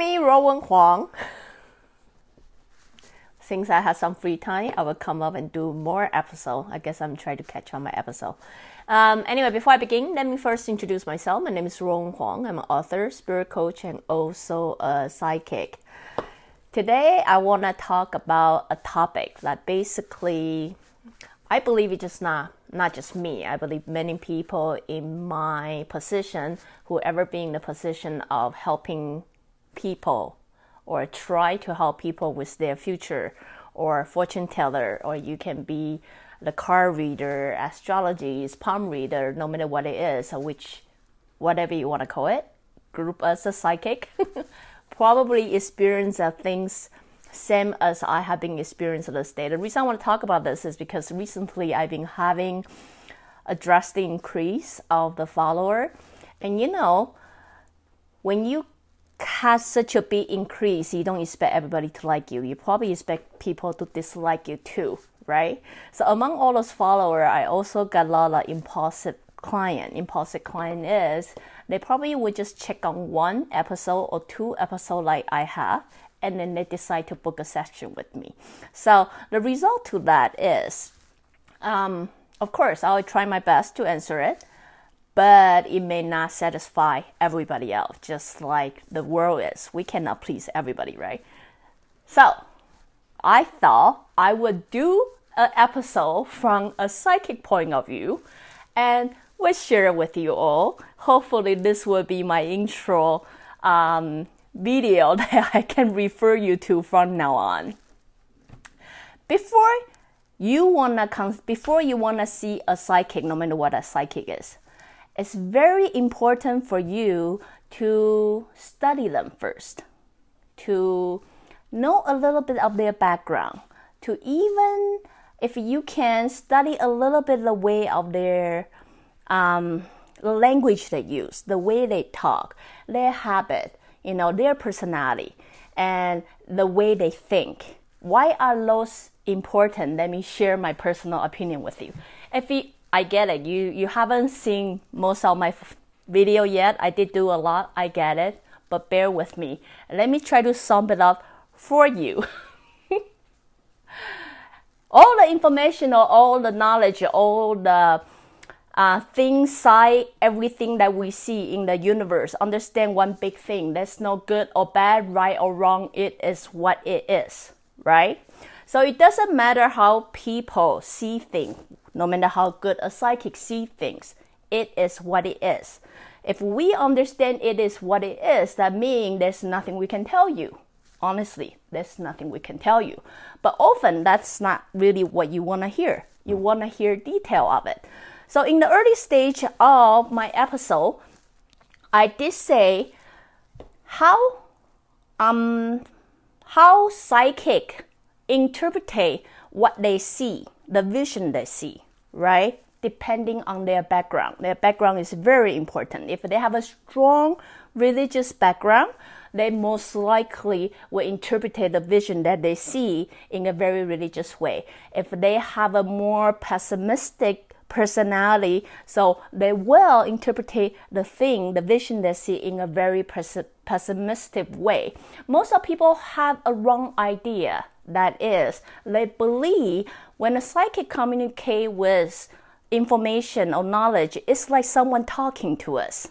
me, Ruowen Huang. Since I have some free time, I will come up and do more episode. I guess I'm trying to catch on my episode. Um, anyway, before I begin, let me first introduce myself. My name is Ruowen Huang. I'm an author, spirit coach, and also a psychic. Today, I want to talk about a topic that basically, I believe it's just not not just me. I believe many people in my position, who ever be in the position of helping people or try to help people with their future or fortune teller or you can be the card reader, astrology, palm reader, no matter what it is, which whatever you want to call it, group as a psychic, probably experience things same as I have been experiencing this day. The reason I want to talk about this is because recently I've been having a drastic increase of the follower. And you know, when you have such a big increase, you don't expect everybody to like you. You probably expect people to dislike you too, right? So among all those followers, I also got a lot of impulsive client. Impulsive client is they probably would just check on one episode or two episodes like I have and then they decide to book a session with me. So the result to that is, um, of course, I'll try my best to answer it, but it may not satisfy everybody else, just like the world is. We cannot please everybody, right? So I thought I would do an episode from a psychic point of view and will share with you all. Hopefully, this will be my intro um, video that I can refer you to from now on. Before you wanna come, before you wanna see a psychic, no matter what a psychic is, it's very important for you to study them first, to know a little bit of their background, to even if you can study a little bit the way of their um, language they use, the way they talk, their habit, you know, their personality and the way they think. Why are those important? Let me share my personal opinion with you. If you, I get it, you you haven't seen most of my video yet. I did do a lot. I get it, but bear with me. Let me try to sum it up for you. all the information or all the knowledge, all the uh, things side everything that we see in the universe. Understand one big thing. There's no good or bad, right or wrong. It is what it is, right? So it doesn't matter how people see things, no matter how good a psychic see things. It is what it is. If we understand it is what it is, that means there's nothing we can tell you. Honestly, there's nothing we can tell you. But often that's not really what you want to hear. You want to hear detail of it. So in the early stage of my episode, I did say how um how psychic interpret what they see, the vision they see, right? Depending on their background. Their background is very important. If they have a strong religious background, they most likely will interpret the vision that they see in a very religious way. If they have a more pessimistic personality. So they will interpret the thing, the vision they see in a very pessimistic way. Most of people have a wrong idea. That is, they believe when a psychic communicate with information or knowledge, it's like someone talking to us,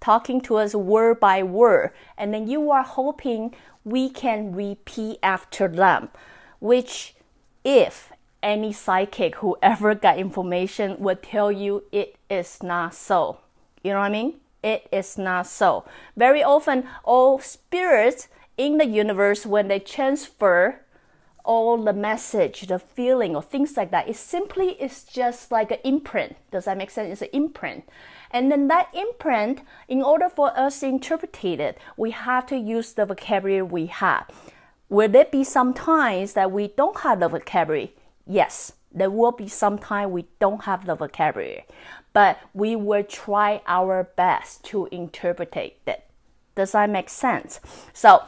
talking to us word by word, and then you are hoping we can repeat after them, which if any psychic who ever got information would tell you it is not so. You know what I mean? It is not so. Very often, all spirits in the universe, when they transfer all the message, the feeling, or things like that, it simply is just like an imprint. Does that make sense? It's an imprint. And then that imprint, in order for us to interpret it, we have to use the vocabulary we have. Will there be some times that we don't have the vocabulary? Yes, there will be some time we don't have the vocabulary, but we will try our best to interpret it. Does that make sense? So,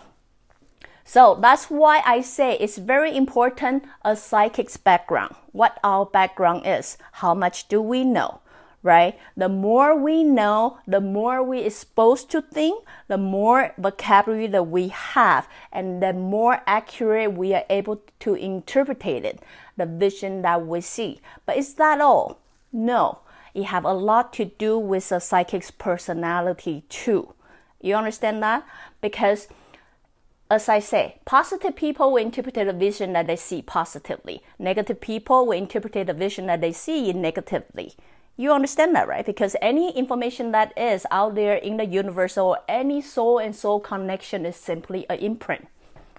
so that's why I say it's very important a psychic's background, what our background is, how much do we know, right? The more we know, the more we exposed to things, the more vocabulary that we have, and the more accurate we are able to interpret it, the vision that we see. But is that all? No. It have a lot to do with a psychic's personality too. You understand that? Because as I say, positive people will interpret the vision that they see positively. Negative people will interpret the vision that they see negatively. You understand that, right? Because any information that is out there in the universe or any soul and soul connection is simply an imprint.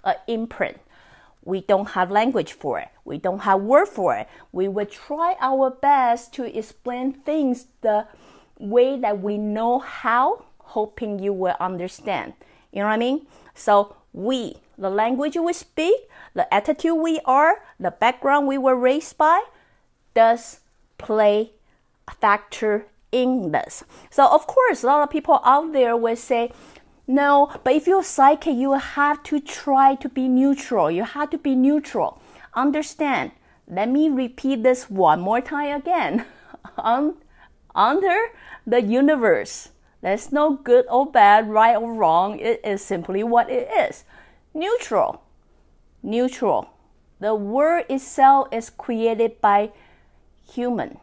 An imprint. We don't have language for it. We don't have word for it. We will try our best to explain things the way that we know how, hoping you will understand. You know what I mean? So we, the language we speak, the attitude we are, the background we were raised by, does play a factor in this. So of course, a lot of people out there will say, no, but if you're psychic, you have to try to be neutral. You have to be neutral. Understand? Let me repeat this one more time again. Un- under the universe, there's no good or bad, right or wrong. It is simply what it is. Neutral. Neutral. The word itself is created by human.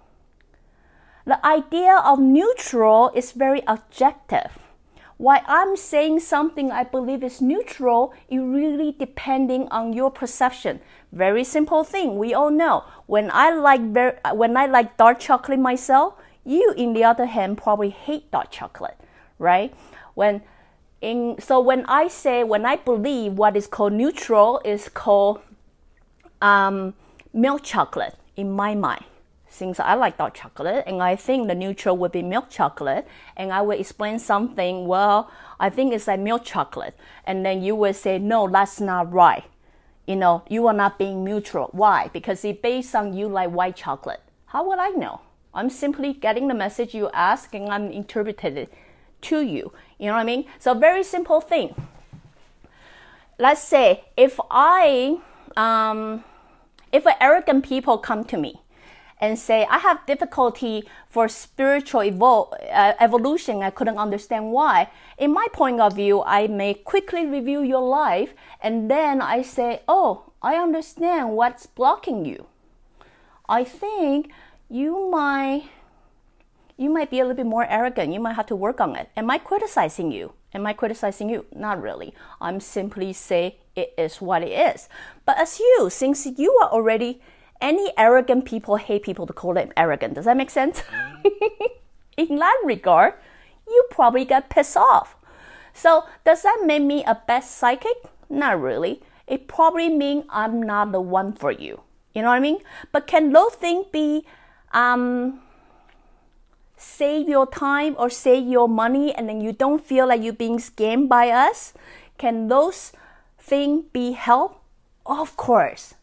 The idea of neutral is very objective. Why I'm saying something I believe is neutral, it really depending on your perception. Very simple thing. We all know when I like when I like dark chocolate myself, you in the other hand probably hate dark chocolate, right? When in so when I say when I believe what is called neutral is called um, milk chocolate in my mind since I like dark chocolate and I think the neutral would be milk chocolate and I will explain something, well, I think it's like milk chocolate. And then you will say, no, that's not right. You know, you are not being neutral. Why? Because it's based on you like white chocolate. How would I know? I'm simply getting the message you ask and I'm interpreting it to you. You know what I mean? So very simple thing. Let's say if I, um, if an arrogant people come to me and say, I have difficulty for spiritual evol- uh, evolution. I couldn't understand why. In my point of view, I may quickly review your life and then I say, Oh, I understand what's blocking you. I think you might you might be a little bit more arrogant. You might have to work on it. Am I criticizing you? Am I criticizing you? Not really. I'm simply say it is what it is. But as you, since you are already any arrogant people hate people to call them arrogant. Does that make sense? In that regard, you probably get pissed off. So does that make me a best psychic? Not really. It probably means I'm not the one for you. You know what I mean? But can those things be um, save your time or save your money and then you don't feel like you're being scammed by us? Can those things be help? Of course.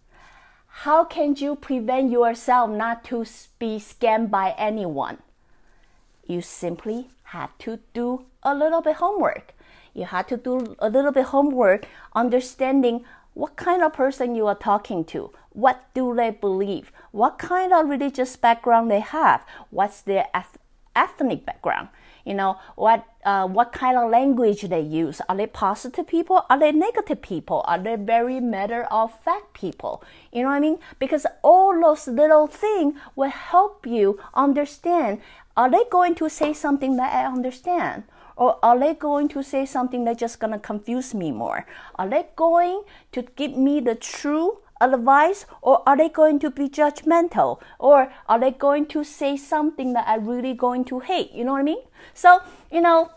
How can you prevent yourself not to be scammed by anyone? You simply have to do a little bit homework. You have to do a little bit homework understanding what kind of person you are talking to. What do they believe? What kind of religious background they have? What's their ethnic background? you know what uh, what kind of language they use? Are they positive people? Are they negative people? Are they very matter of fact people? You know what i mean? Because all those little things will help you understand are they going to say something that i understand? Or are they going to say something that's just going to confuse me more? Are they going to give me the true advice or are they going to be judgmental or are they going to say something that I'm really going to hate? You know what I mean? So, you know,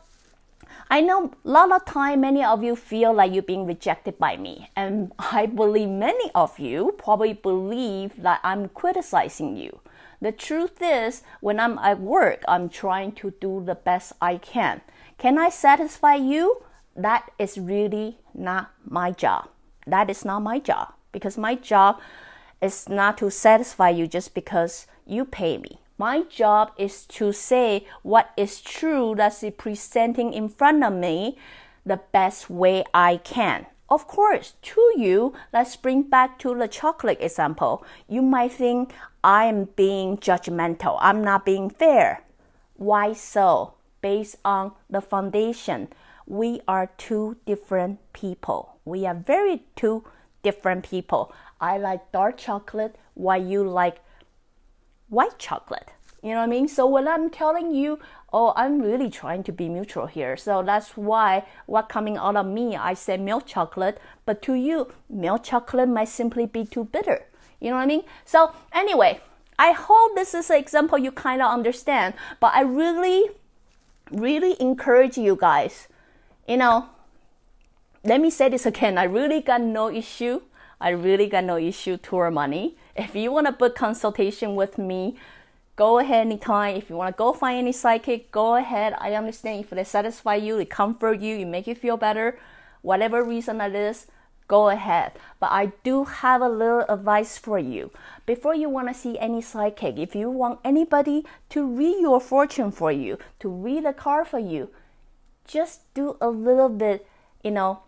I know a lot of time many of you feel like you're being rejected by me. And I believe many of you probably believe that I'm criticizing you. The truth is, when I'm at work, I'm trying to do the best I can. Can I satisfy you? That is really not my job. That is not my job because my job is not to satisfy you just because you pay me. My job is to say what is true that's presenting in front of me the best way I can. Of course, to you, let's bring back to the chocolate example. You might think I'm being judgmental, I'm not being fair. Why so? Based on the foundation, we are two different people. We are very two different people. I like dark chocolate while you like white chocolate. You know what I mean? So when I'm telling you, oh, I'm really trying to be neutral here. So that's why what coming out of me, I say milk chocolate, but to you, milk chocolate might simply be too bitter. You know what I mean? So anyway, I hope this is an example you kind of understand, but I really, really encourage you guys, you know, let me say this again. I really got no issue. I really got no issue tour money. If you want to book consultation with me, go ahead anytime. If you want to go find any psychic, go ahead. I understand if they satisfy you, they comfort you, it make you feel better, whatever reason that is, go ahead. But I do have a little advice for you. Before you want to see any psychic, if you want anybody to read your fortune for you, to read a card for you, just do a little bit, you know,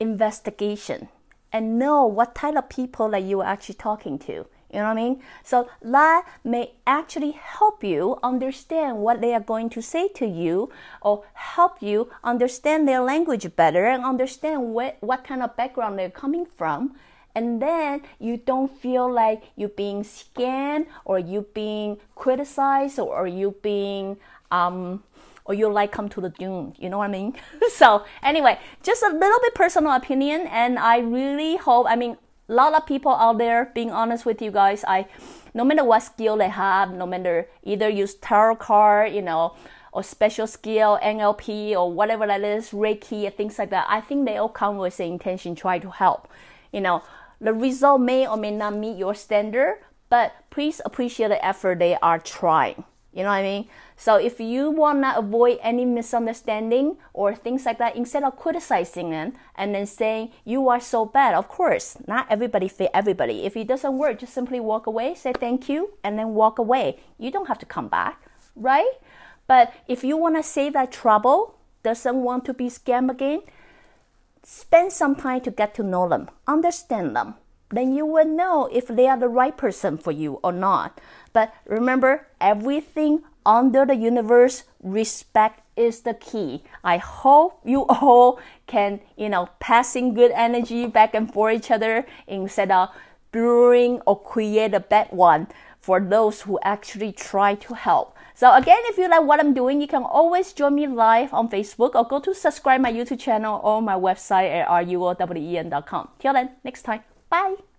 investigation and know what type of people that you are actually talking to. You know what I mean? So that may actually help you understand what they are going to say to you or help you understand their language better and understand what, what kind of background they're coming from. And then you don't feel like you're being scanned or you're being criticized or you're being um, or you like come to the doom. You know what I mean? so anyway, just a little bit personal opinion, and I really hope. I mean, a lot of people out there being honest with you guys i no matter what skill they have no matter either use tarot card you know or special skill nlp or whatever that is reiki and things like that i think they all come with the intention try to help you know the result may or may not meet your standard but please appreciate the effort they are trying you know what I mean? So if you want to avoid any misunderstanding or things like that, instead of criticizing them and then saying you are so bad, of course, not everybody fit everybody. If it doesn't work, just simply walk away, say thank you, and then walk away. You don't have to come back, right? But if you want to save that trouble, doesn't want to be scammed again, spend some time to get to know them, understand them. Then you will know if they are the right person for you or not. But remember, everything under the universe, respect is the key. I hope you all can, you know, passing good energy back and forth each other instead of brewing or create a bad one for those who actually try to help. So again, if you like what I'm doing, you can always join me live on Facebook or go to subscribe my YouTube channel or my website at ruowen.com. Till then, next time, bye.